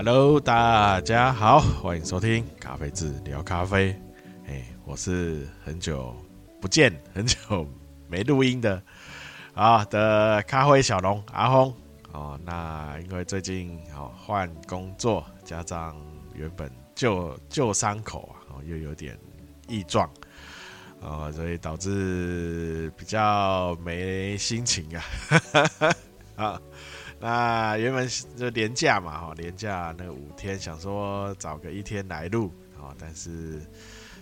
Hello，大家好，欢迎收听咖啡志聊咖啡。哎，我是很久不见、很久没录音的啊的咖啡小龙阿峰哦。那因为最近哦换工作，加上原本旧旧伤口啊，又有点异状啊，所以导致比较没心情啊。啊。那原本就连假嘛，哈，连假那五天，想说找个一天来录，哦，但是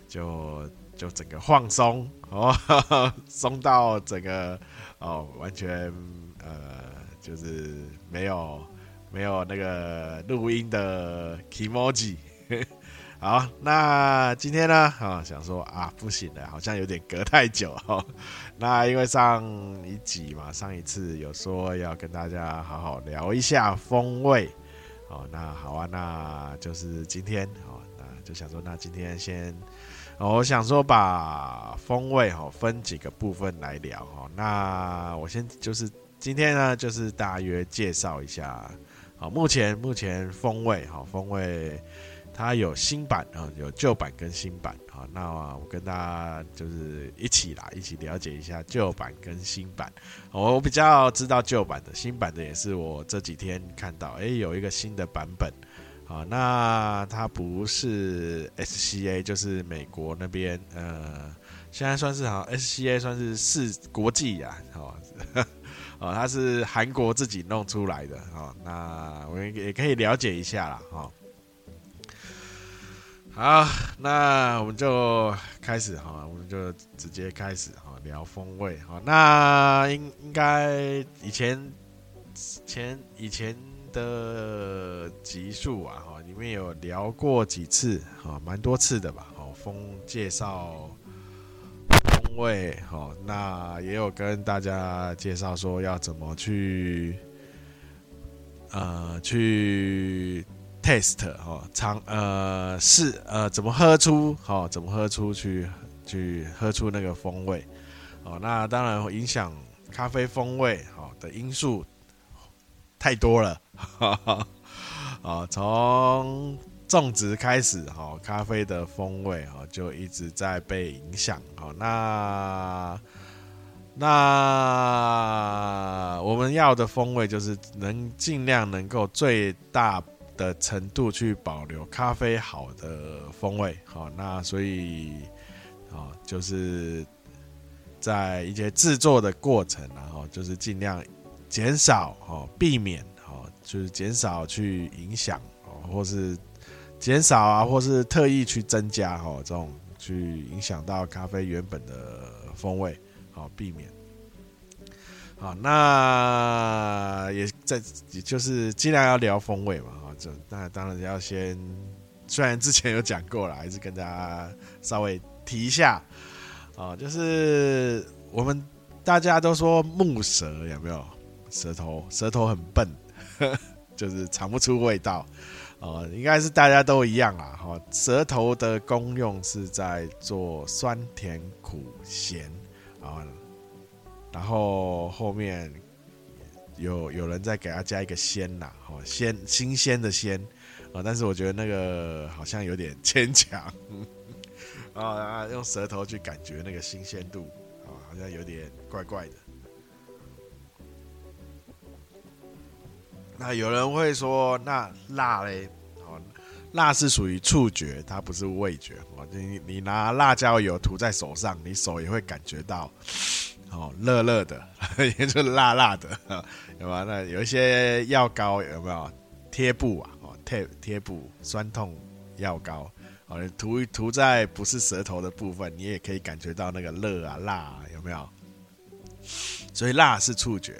就就整个放松，哦，松到整个哦，完全呃，就是没有没有那个录音的 emoji。好，那今天呢？啊，想说啊，不行了，好像有点隔太久哈。那因为上一集嘛，上一次有说要跟大家好好聊一下风味，哦，那好啊，那就是今天哦，那就想说，那今天先，我想说把风味哈分几个部分来聊哈。那我先就是今天呢，就是大约介绍一下，好，目前目前风味哈风味。它有新版啊，有旧版跟新版啊。那我跟大家就是一起来，一起了解一下旧版跟新版。我比较知道旧版的，新版的也是我这几天看到，哎，有一个新的版本啊。那它不是 SCA，就是美国那边，呃，现在算是好 SCA 算是是国际呀，哦，哦，它是韩国自己弄出来的啊。那我也可以了解一下啦，哈。好，那我们就开始哈，我们就直接开始哈，聊风味哈。那应应该以前前以前的集数啊哈，里面有聊过几次哈，蛮多次的吧？哦，风介绍风味哈，那也有跟大家介绍说要怎么去呃去。Test 哦，尝呃是呃怎么喝出哦，怎么喝出去去喝出那个风味哦，那当然影响咖啡风味好的因素太多了，啊，从种植开始哦，咖啡的风味哦就一直在被影响哦，那那我们要的风味就是能尽量能够最大。的程度去保留咖啡好的风味，好，那所以，啊，就是在一些制作的过程，然后就是尽量减少，哦，避免，哦，就是减少去影响，哦，或是减少啊，或是特意去增加，哦，这种去影响到咖啡原本的风味，好，避免。好，那也在，也就是尽量要聊风味嘛。那当然要先，虽然之前有讲过了，还是跟大家稍微提一下啊，就是我们大家都说木舌有没有？舌头舌头很笨，就是尝不出味道啊，应该是大家都一样啦。哈，舌头的功用是在做酸甜苦咸啊，然后后面。有有人在给他加一个鲜呐，哦，鲜新鲜的鲜，啊，但是我觉得那个好像有点牵强，啊，用舌头去感觉那个新鲜度，啊，好像有点怪怪的。那有人会说，那辣嘞？哦，辣是属于触觉，它不是味觉。哦，你你拿辣椒油涂在手上，你手也会感觉到。哦，热热的，也就辣辣的，有吗？那有一些药膏有没有贴布啊？哦，贴贴布酸痛药膏，哦，涂涂在不是舌头的部分，你也可以感觉到那个热啊、辣啊，有没有？所以辣是触觉，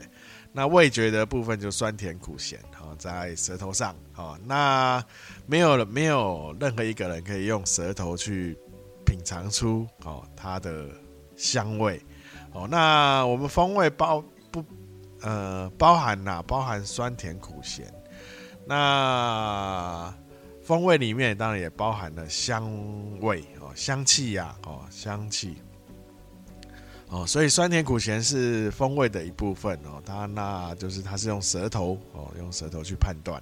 那味觉的部分就酸甜苦咸，哦，在舌头上，哦，那没有了没有任何一个人可以用舌头去品尝出哦它的香味。哦，那我们风味包不呃包含呐，包含酸甜苦咸。那风味里面当然也包含了香味哦，香气呀，哦，香气。哦，所以酸甜苦咸是风味的一部分哦。它那就是它是用舌头哦，用舌头去判断。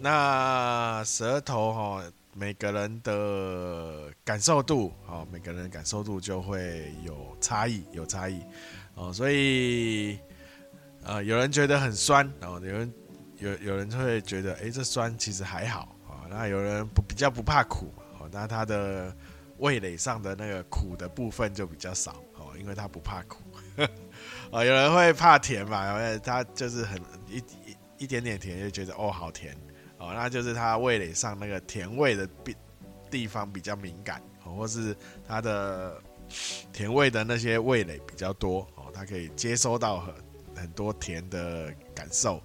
那舌头哈，每个人的感受度哦，每个人的感受度就会有差异，有差异哦，所以呃，有人觉得很酸，然后有人有有人会觉得，哎，这酸其实还好啊。那有人不比较不怕苦哦，那他的味蕾上的那个苦的部分就比较少哦，因为他不怕苦。哦，有人会怕甜嘛，然后他就是很一一一点点甜就觉得哦好甜。哦，那就是他味蕾上那个甜味的地地方比较敏感，哦，或是他的甜味的那些味蕾比较多，哦，他可以接收到很很多甜的感受，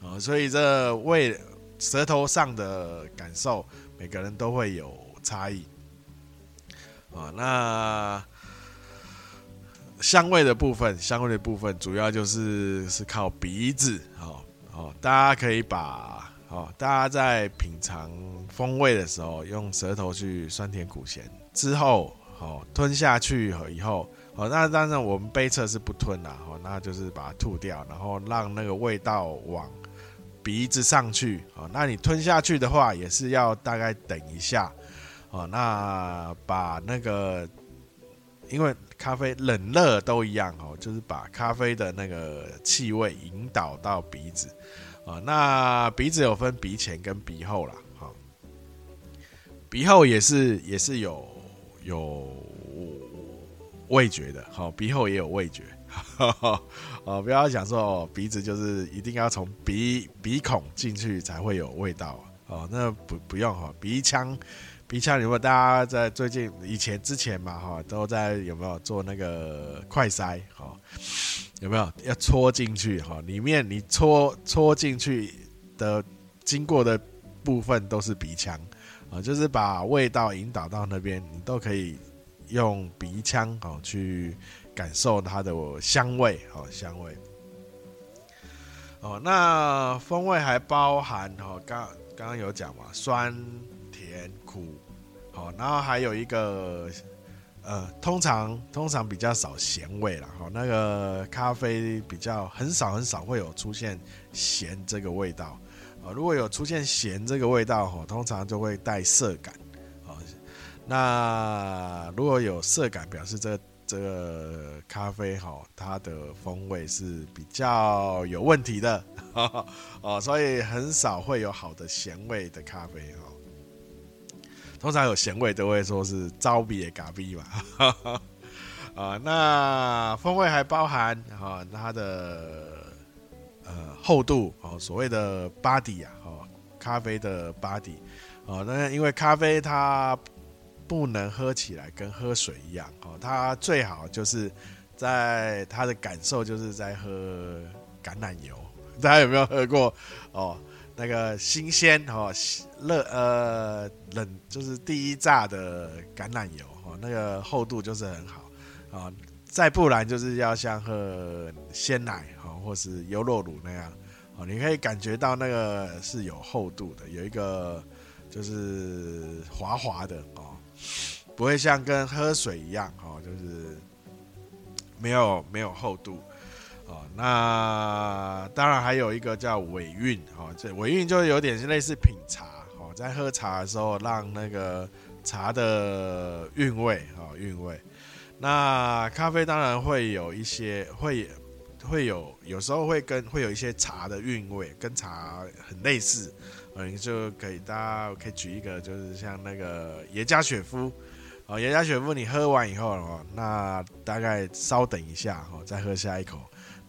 哦，所以这味舌头上的感受，每个人都会有差异，啊，那香味的部分，香味的部分主要就是是靠鼻子，哦哦，大家可以把。哦，大家在品尝风味的时候，用舌头去酸甜苦咸之后，哦，吞下去以后，哦，那当然我们杯测是不吞啦，哦，那就是把它吐掉，然后让那个味道往鼻子上去，哦，那你吞下去的话，也是要大概等一下，哦，那把那个，因为咖啡冷热都一样，哦，就是把咖啡的那个气味引导到鼻子。啊，那鼻子有分鼻前跟鼻后啦。哈，鼻后也是也是有有味觉的，好，鼻后也有味觉，哦，不要想说，鼻子就是一定要从鼻鼻孔进去才会有味道，哦，那不不用哈，鼻腔鼻腔，如果大家在最近以前之前嘛，哈，都在有没有做那个快筛，哈。有没有要戳进去哈？里面你戳戳进去的经过的部分都是鼻腔啊，就是把味道引导到那边，你都可以用鼻腔哦去感受它的香味哦，香味哦。那风味还包含哦，刚刚刚有讲嘛，酸甜苦，好，然后还有一个。呃，通常通常比较少咸味啦，哈，那个咖啡比较很少很少会有出现咸这个味道，啊，如果有出现咸这个味道，哈，通常就会带涩感，啊，那如果有涩感，表示这这个咖啡哈，它的风味是比较有问题的，哦，所以很少会有好的咸味的咖啡，哈。通常有咸味都会说是招比也嘎逼嘛，啊，那风味还包含啊它的呃厚度哦，所谓的 body 啊，哦，咖啡的 body，哦，那因为咖啡它不能喝起来跟喝水一样，哦，它最好就是在它的感受就是在喝橄榄油，大家有没有喝过？哦？那个新鲜哦，热呃冷就是第一榨的橄榄油哦，那个厚度就是很好啊。再不然就是要像喝鲜奶哈，或是优酪乳那样哦，你可以感觉到那个是有厚度的，有一个就是滑滑的哦，不会像跟喝水一样哦，就是没有没有厚度。哦，那当然还有一个叫尾韵，哦，这尾韵就有点是类似品茶，哦，在喝茶的时候让那个茶的韵味，哦，韵味。那咖啡当然会有一些，会会有，有时候会跟会有一些茶的韵味，跟茶很类似，嗯，就可以大家可以举一个，就是像那个耶加雪夫，哦，耶加雪夫你喝完以后，哦，那大概稍等一下，哦，再喝下一口。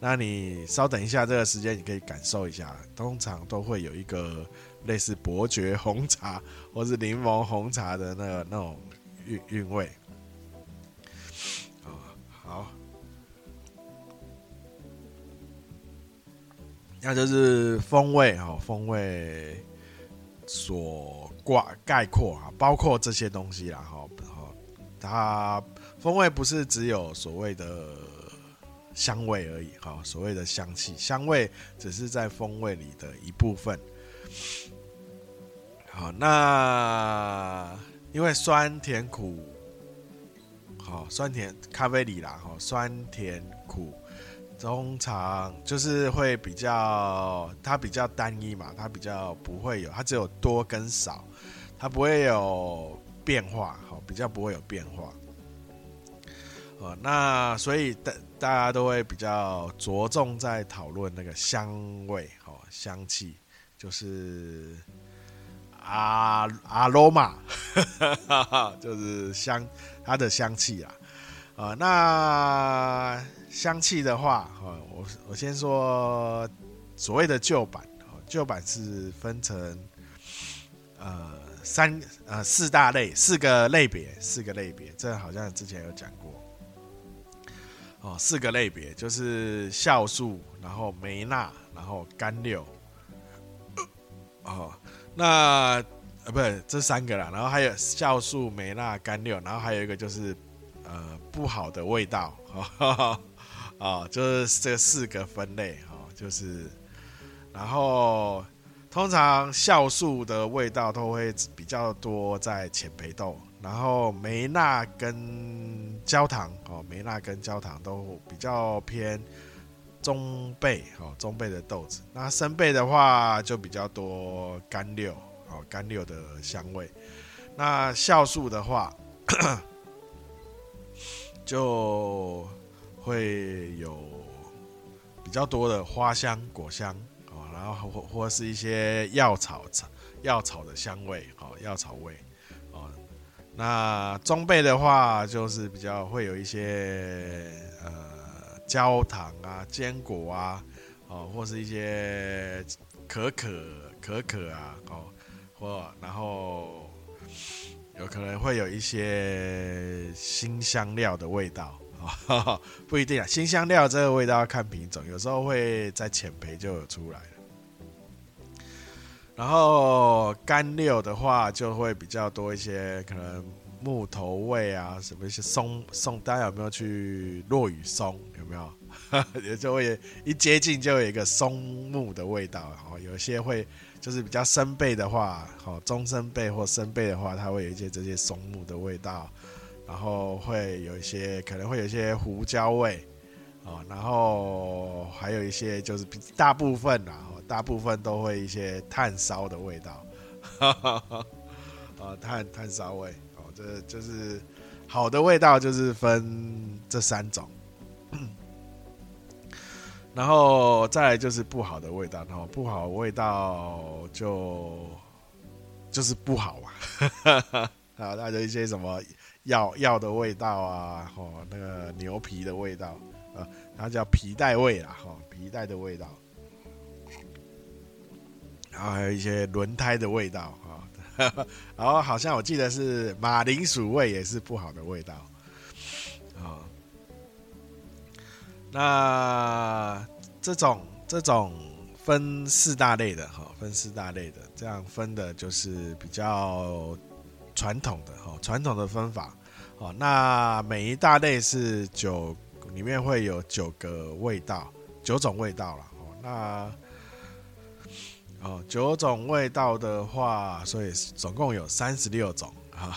那你稍等一下，这个时间你可以感受一下，通常都会有一个类似伯爵红茶或是柠檬红茶的那个那种韵韵味啊。好，那就是风味哈，风味所挂概括啊，包括这些东西啦哈，它风味不是只有所谓的。香味而已，哈，所谓的香气，香味只是在风味里的一部分。好，那因为酸甜苦，好，酸甜咖啡里啦，哈，酸甜苦通常就是会比较，它比较单一嘛，它比较不会有，它只有多跟少，它不会有变化，好，比较不会有变化。哦，那所以大大家都会比较着重在讨论那个香味，哦，香气，就是阿阿罗玛，就是香它的香气啊，啊，那。香气的话，我我先说所谓的旧版，旧版是分成呃三呃四大类，四个类别，四个类别，这好像之前有讲过。哦，四个类别就是酵素，然后梅纳，然后甘六。哦，那呃不是这三个啦，然后还有酵素、梅纳、甘六，然后还有一个就是呃不好的味道。呵呵啊、哦，就是这四个分类哦，就是，然后通常酵素的味道都会比较多在浅焙豆，然后梅纳跟焦糖哦，梅纳跟焦糖都比较偏中焙哦，中焙的豆子。那深焙的话就比较多甘六哦，甘六的香味。那酵素的话 就。会有比较多的花香、果香哦，然后或或是一些药草草药草的香味哦，药草味。那中备的话，就是比较会有一些呃焦糖啊、坚果啊哦，或是一些可可可可啊哦，或然后有可能会有一些新香料的味道。哦，不一定啊，新香料这个味道要看品种，有时候会在浅焙就有出来了。然后干六的话，就会比较多一些，可能木头味啊，什么一些松松，大家有没有去落雨松？有没有？也就会一接近就有一个松木的味道。哦，有些会就是比较生贝的话，哦，中生贝或生贝的话，它会有一些这些松木的味道。然后会有一些，可能会有一些胡椒味，哦，然后还有一些就是大部分啊，大部分都会一些炭烧的味道，啊，炭炭烧味，哦，这就是好的味道，就是分这三种，然后再来就是不好的味道，然后不好的味道就就是不好嘛，啊，那就一些什么。药药的味道啊，吼，那个牛皮的味道，啊，它叫皮带味啦，吼，皮带的味道，然后还有一些轮胎的味道啊，然后好像我记得是马铃薯味也是不好的味道，啊，那这种这种分四大类的哈，分四大类的，这样分的就是比较传统的哈，传统的分法。哦，那每一大类是九，里面会有九个味道，九种味道了。哦，那哦，九种味道的话，所以总共有三十六种啊，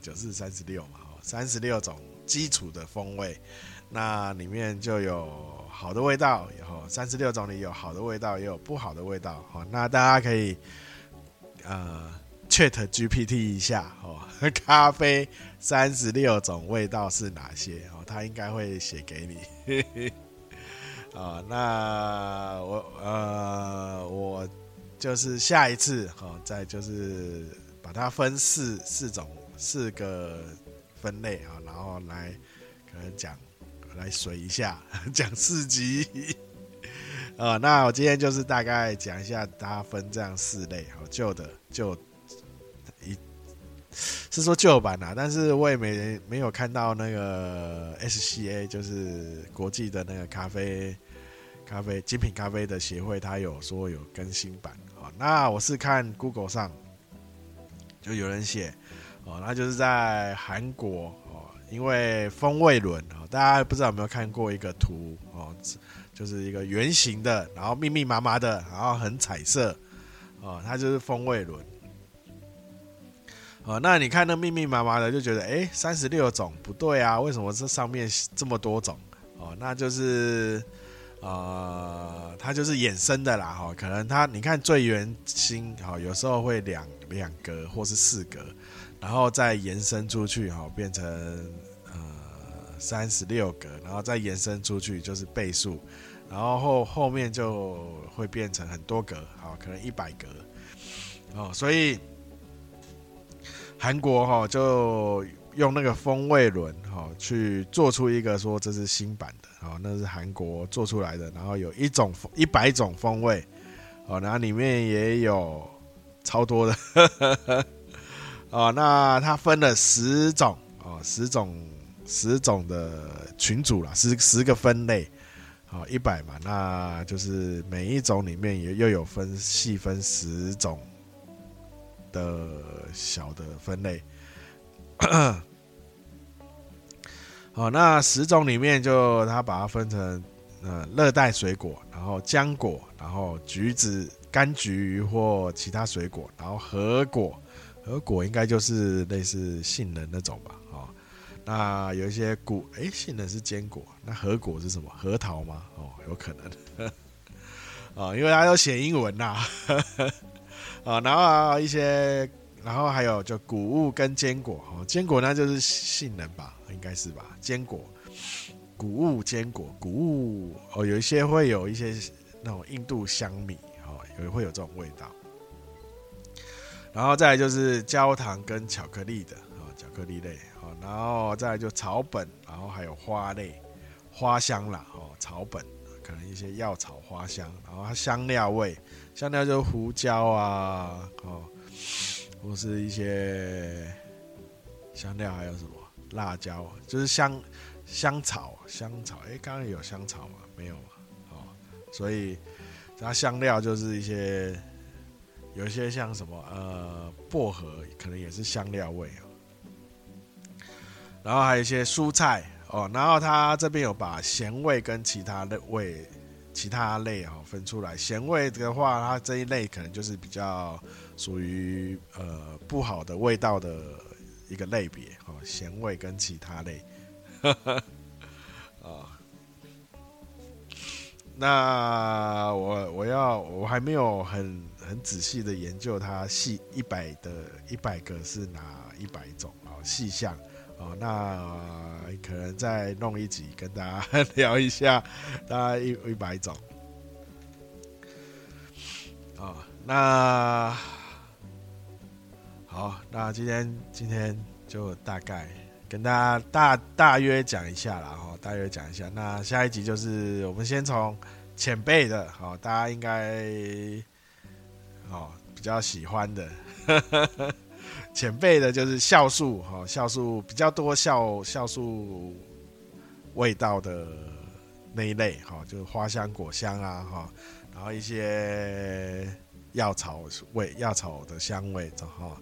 九四三十六嘛，三十六种基础的风味。那里面就有好的味道，然后三十六种里有好的味道，也有不好的味道。好，那大家可以呃。Chat GPT 一下哦，咖啡三十六种味道是哪些哦？他应该会写给你。啊，那我呃，我就是下一次哈，再就是把它分四四种四个分类啊，然后来可能讲来水一下，讲四集。啊，那我今天就是大概讲一下，它分这样四类哈，旧的旧一。是说旧版啊，但是我也没没有看到那个 SCA，就是国际的那个咖啡咖啡精品咖啡的协会，他有说有更新版啊。那我是看 Google 上就有人写哦，那就是在韩国哦，因为风味轮哦，大家不知道有没有看过一个图哦，就是一个圆形的，然后密密麻麻的，然后很彩色哦，它就是风味轮。哦，那你看那密密麻麻的，就觉得哎，三十六种不对啊？为什么这上面这么多种？哦，那就是呃，它就是衍生的啦，哈，可能它你看最圆心，哈，有时候会两两格或是四格，然后再延伸出去，哈，变成呃三十六格，然后再延伸出去就是倍数，然后后后面就会变成很多格，好，可能一百格，哦，所以韩国哈就用那个风味轮，哈，去做出一个说这是新版的。哦，那是韩国做出来的，然后有一种一百种风味，哦，然后里面也有超多的，呵 呵哦，那它分了十种，哦，十种十种的群组啦，十十个分类，哦，一百嘛，那就是每一种里面也又有分细分十种的小的分类。呵呵哦，那十种里面就它把它分成，呃，热带水果，然后浆果，然后橘子、柑橘或其他水果，然后核果，核果应该就是类似杏仁那种吧？哦，那有一些果，诶，杏仁是坚果，那核果是什么？核桃吗？哦，有可能，呵 呵哦，因为它要写英文呐，啊，然后一些。然后还有就谷物跟坚果哦，坚果那就是杏仁吧，应该是吧？坚果、谷物、坚果、谷物哦，有一些会有一些那种印度香米哦，有会有这种味道。然后再来就是焦糖跟巧克力的哦，巧克力类哦，然后再来就草本，然后还有花类，花香啦哦，草本可能一些药草花香，然后它香料味，香料就是胡椒啊哦。或是一些香料，还有什么辣椒，就是香香草，香草。哎，刚刚有香草吗？没有嘛？哦，所以它香料就是一些有一些像什么呃薄荷，可能也是香料味哦。然后还有一些蔬菜哦，然后它这边有把咸味跟其他的味、其他类哦分出来。咸味的话，它这一类可能就是比较。属于呃不好的味道的一个类别哦，咸味跟其他类，啊，那我我要我还没有很很仔细的研究它细一百的一百个是哪一百种啊细项哦，那可能再弄一集跟大家 聊一下，大概一一百种哦，那。好，那今天今天就大概跟大家大大约讲一下啦，哈，大约讲一下。那下一集就是我们先从前辈的，好，大家应该哦比较喜欢的，前辈的就是酵素，哈，酵素比较多酵酵素味道的那一类，哈，就是花香果香啊，哈，然后一些。药草味，药草的香味的，哈，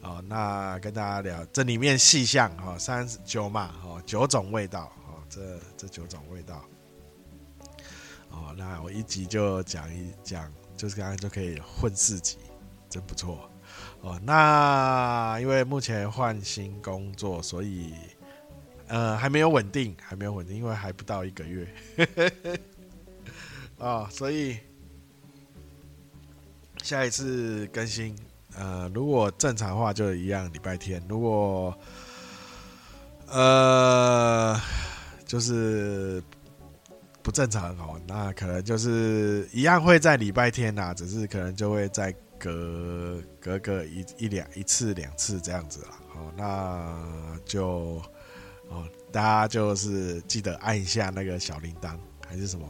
哦，那跟大家聊这里面细项，哈，三十九嘛，哈，九种味道，哈，这这九种味道，哦，那我一集就讲一讲，就是刚刚就可以混四集，真不错，哦，那因为目前换新工作，所以呃还没有稳定，还没有稳定，因为还不到一个月，啊、哦，所以。下一次更新，呃，如果正常的话就一样礼拜天。如果呃就是不正常哦，那可能就是一样会在礼拜天呐，只是可能就会在隔隔个一一两一次两次这样子啦。好，那就哦，大家就是记得按一下那个小铃铛还是什么。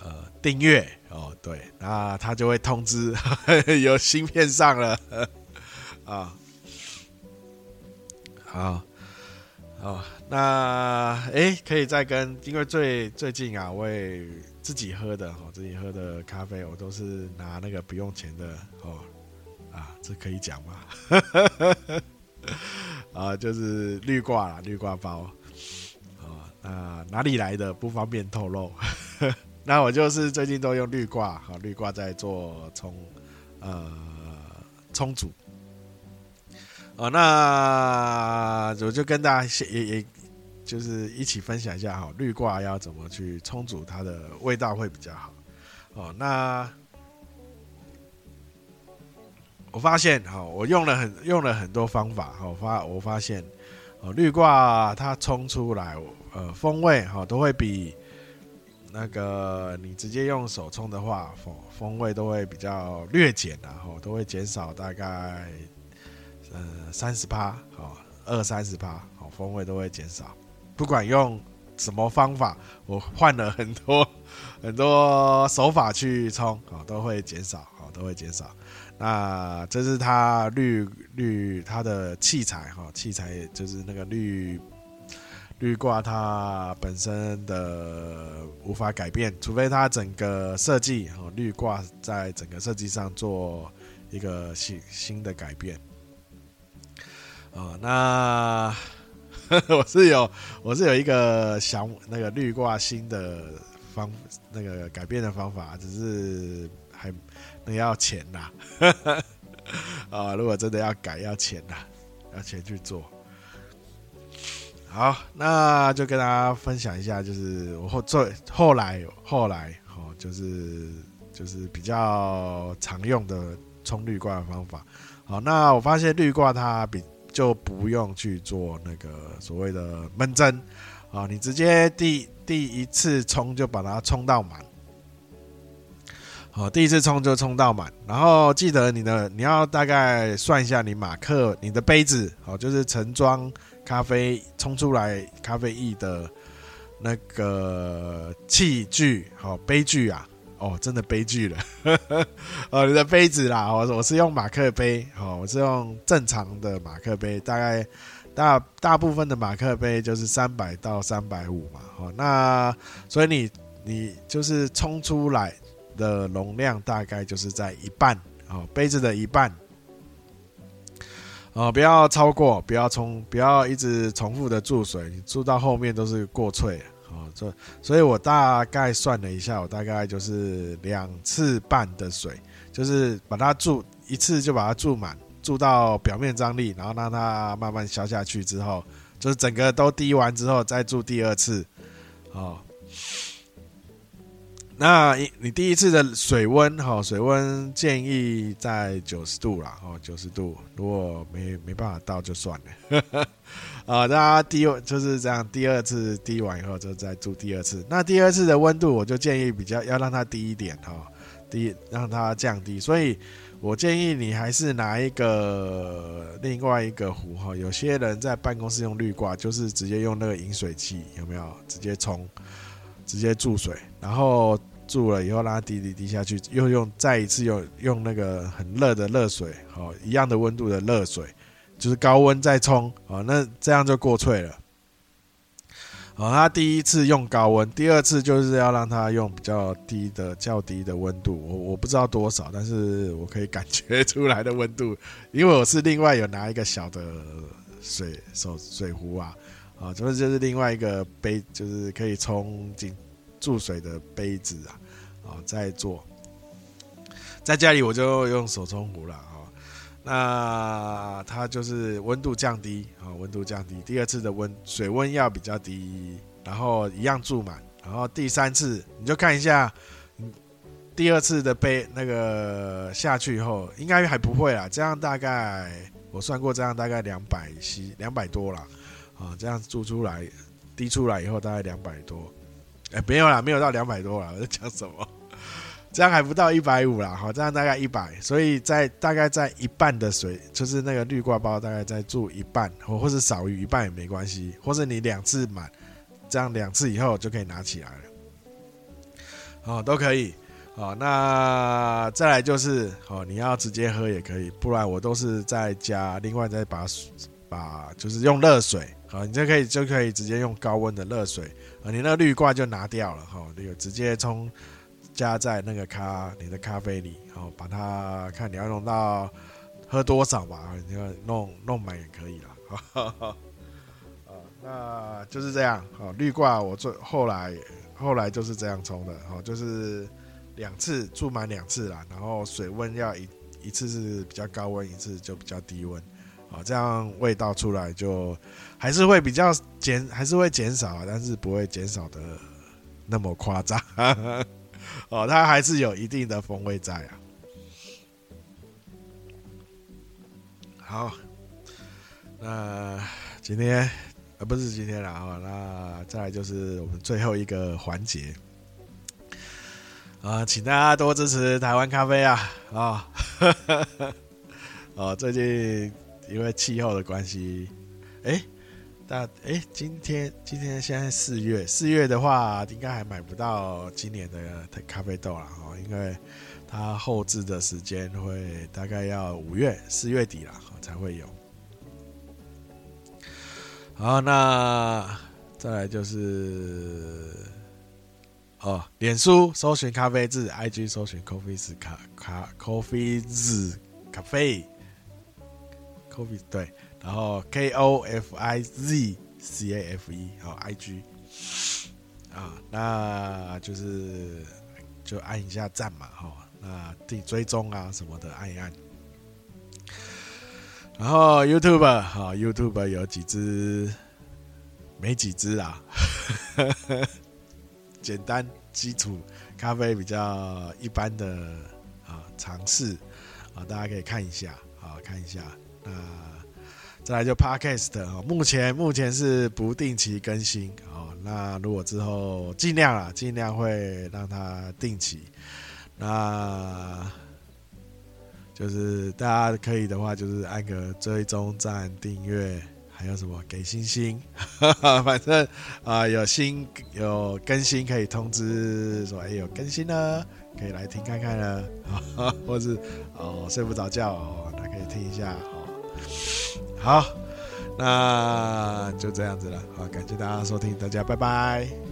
呃，订阅哦，对，那他就会通知 有新片上了 啊。好，好，那哎，可以再跟，因为最最近啊，我也自己喝的哦，自己喝的咖啡，我都是拿那个不用钱的哦，啊，这可以讲吗？啊，就是绿挂啦，绿挂包啊，那哪里来的不方便透露。那我就是最近都用绿挂，好滤挂在做冲，呃，冲煮。哦，那我就跟大家也也就是一起分享一下哈，绿挂要怎么去冲煮它的味道会比较好哦。那我发现哈，我用了很用了很多方法哈，发我发现哦，绿挂它冲出来呃风味哈都会比那个你直接用手冲的话风风味都会比较略减然后都会减少大概呃三十趴哦。二三十趴，哦，风味都会减少。不管用什么方法，我换了很多 很多手法去冲，啊，都会减少，啊，都会减少。那这是它滤滤它的器材，哈，器材就是那个滤滤挂，它本身的无法改变，除非它整个设计，哈，滤挂在整个设计上做一个新新的改变。哦，那 我是有，我是有一个想那个绿挂新的方，那个改变的方法，只是还那要钱呐。啊、如果真的要改，要钱呐，要钱去做。好，那就跟大家分享一下，就是我后最后来后来哦，就是就是比较常用的冲绿挂的方法。好，那我发现绿挂它比。就不用去做那个所谓的闷蒸啊，你直接第第一次冲就把它冲到满，好，第一次冲就冲到满，然后记得你的你要大概算一下你马克你的杯子，好，就是盛装咖啡冲出来咖啡液的那个器具，好，杯具啊。哦，真的悲剧了，哦，你的杯子啦，我我是用马克杯，哦，我是用正常的马克杯，大概大大部分的马克杯就是三百到三百五嘛，哦，那所以你你就是冲出来的容量大概就是在一半，哦，杯子的一半，哦，不要超过，不要冲，不要一直重复的注水，你注到后面都是过萃。哦，这所以，我大概算了一下，我大概就是两次半的水，就是把它注一次就把它注满，注到表面张力，然后让它慢慢消下去之后，就是整个都滴完之后再注第二次，哦。那你第一次的水温，哈，水温建议在九十度啦，哦，九十度，如果没没办法到就算了。啊，大家滴就是这样，第二次滴完以后就再注第二次。那第二次的温度，我就建议比较要让它低一点哈，低让它降低。所以我建议你还是拿一个另外一个壶哈。有些人在办公室用滤挂，就是直接用那个饮水机，有没有？直接冲，直接注水，然后注了以后让它滴滴滴下去，又用再一次用用那个很热的热水，好，一样的温度的热水。就是高温再冲啊，那这样就过萃了。啊，他第一次用高温，第二次就是要让他用比较低的、较低的温度。我我不知道多少，但是我可以感觉出来的温度，因为我是另外有拿一个小的水手水壶啊，啊，就是就是另外一个杯，就是可以冲进注水的杯子啊，啊，在做。在家里我就用手冲壶了。那它就是温度降低啊，温度降低。第二次的温水温要比较低，然后一样注满。然后第三次你就看一下，第二次的杯那个下去以后，应该还不会啦。这样大概我算过，这样大概两百 C，两百多啦。啊。这样注出来滴出来以后，大概两百多。哎，没有啦，没有到两百多啦。我在讲什么？这样还不到一百五啦，好，这样大概一百，所以在大概在一半的水，就是那个滤挂包大概再注一半，或或是少于一半也没关系，或是你两次满，这样两次以后就可以拿起来了，哦，都可以，哦，那再来就是，哦，你要直接喝也可以，不然我都是再加，另外再把把就是用热水，好，你就可以就可以直接用高温的热水，啊，你那个滤挂就拿掉了，哈，那个直接冲。加在那个咖你的咖啡里，然后把它看你要弄到喝多少吧，你要弄弄满也可以了。那就是这样。好，滤挂我最后来后来就是这样冲的。好，就是两次注满两次啦，然后水温要一一次是比较高温，一次就比较低温。啊，这样味道出来就还是会比较减，还是会减少，但是不会减少的那么夸张。哦，它还是有一定的风味在啊。好，那今天啊不是今天了啊，那再就是我们最后一个环节啊，请大家多支持台湾咖啡啊啊！哦，最近因为气候的关系，哎，大哎，今天今天现在四月，四月的话应该还买不到今年的咖啡豆了哦，因为它后置的时间会大概要五月四月底了。才会有。好，那再来就是哦，脸书搜寻咖啡字，IG 搜寻 Coffee 卡卡 Coffee 字咖啡，Coffee 对，然后 K O F I Z C A F E 好 IG 啊，那就是就按一下赞嘛，哈，那订追踪啊什么的按一按。然后 YouTube 好，YouTube 有几支，没几支啊，简单基础咖啡比较一般的啊尝试啊，大家可以看一下啊，看一下。那再来就 Podcast 啊，目前目前是不定期更新哦，那如果之后尽量啊，尽量会让它定期。那就是大家可以的话，就是按个追踪、赞、订阅，还有什么给星星，反正啊、有新有更新可以通知说哎有更新了，可以来听看看了，或是哦睡不着觉哦，那可以听一下哦。好，那就这样子了，好，感谢大家收听，大家拜拜。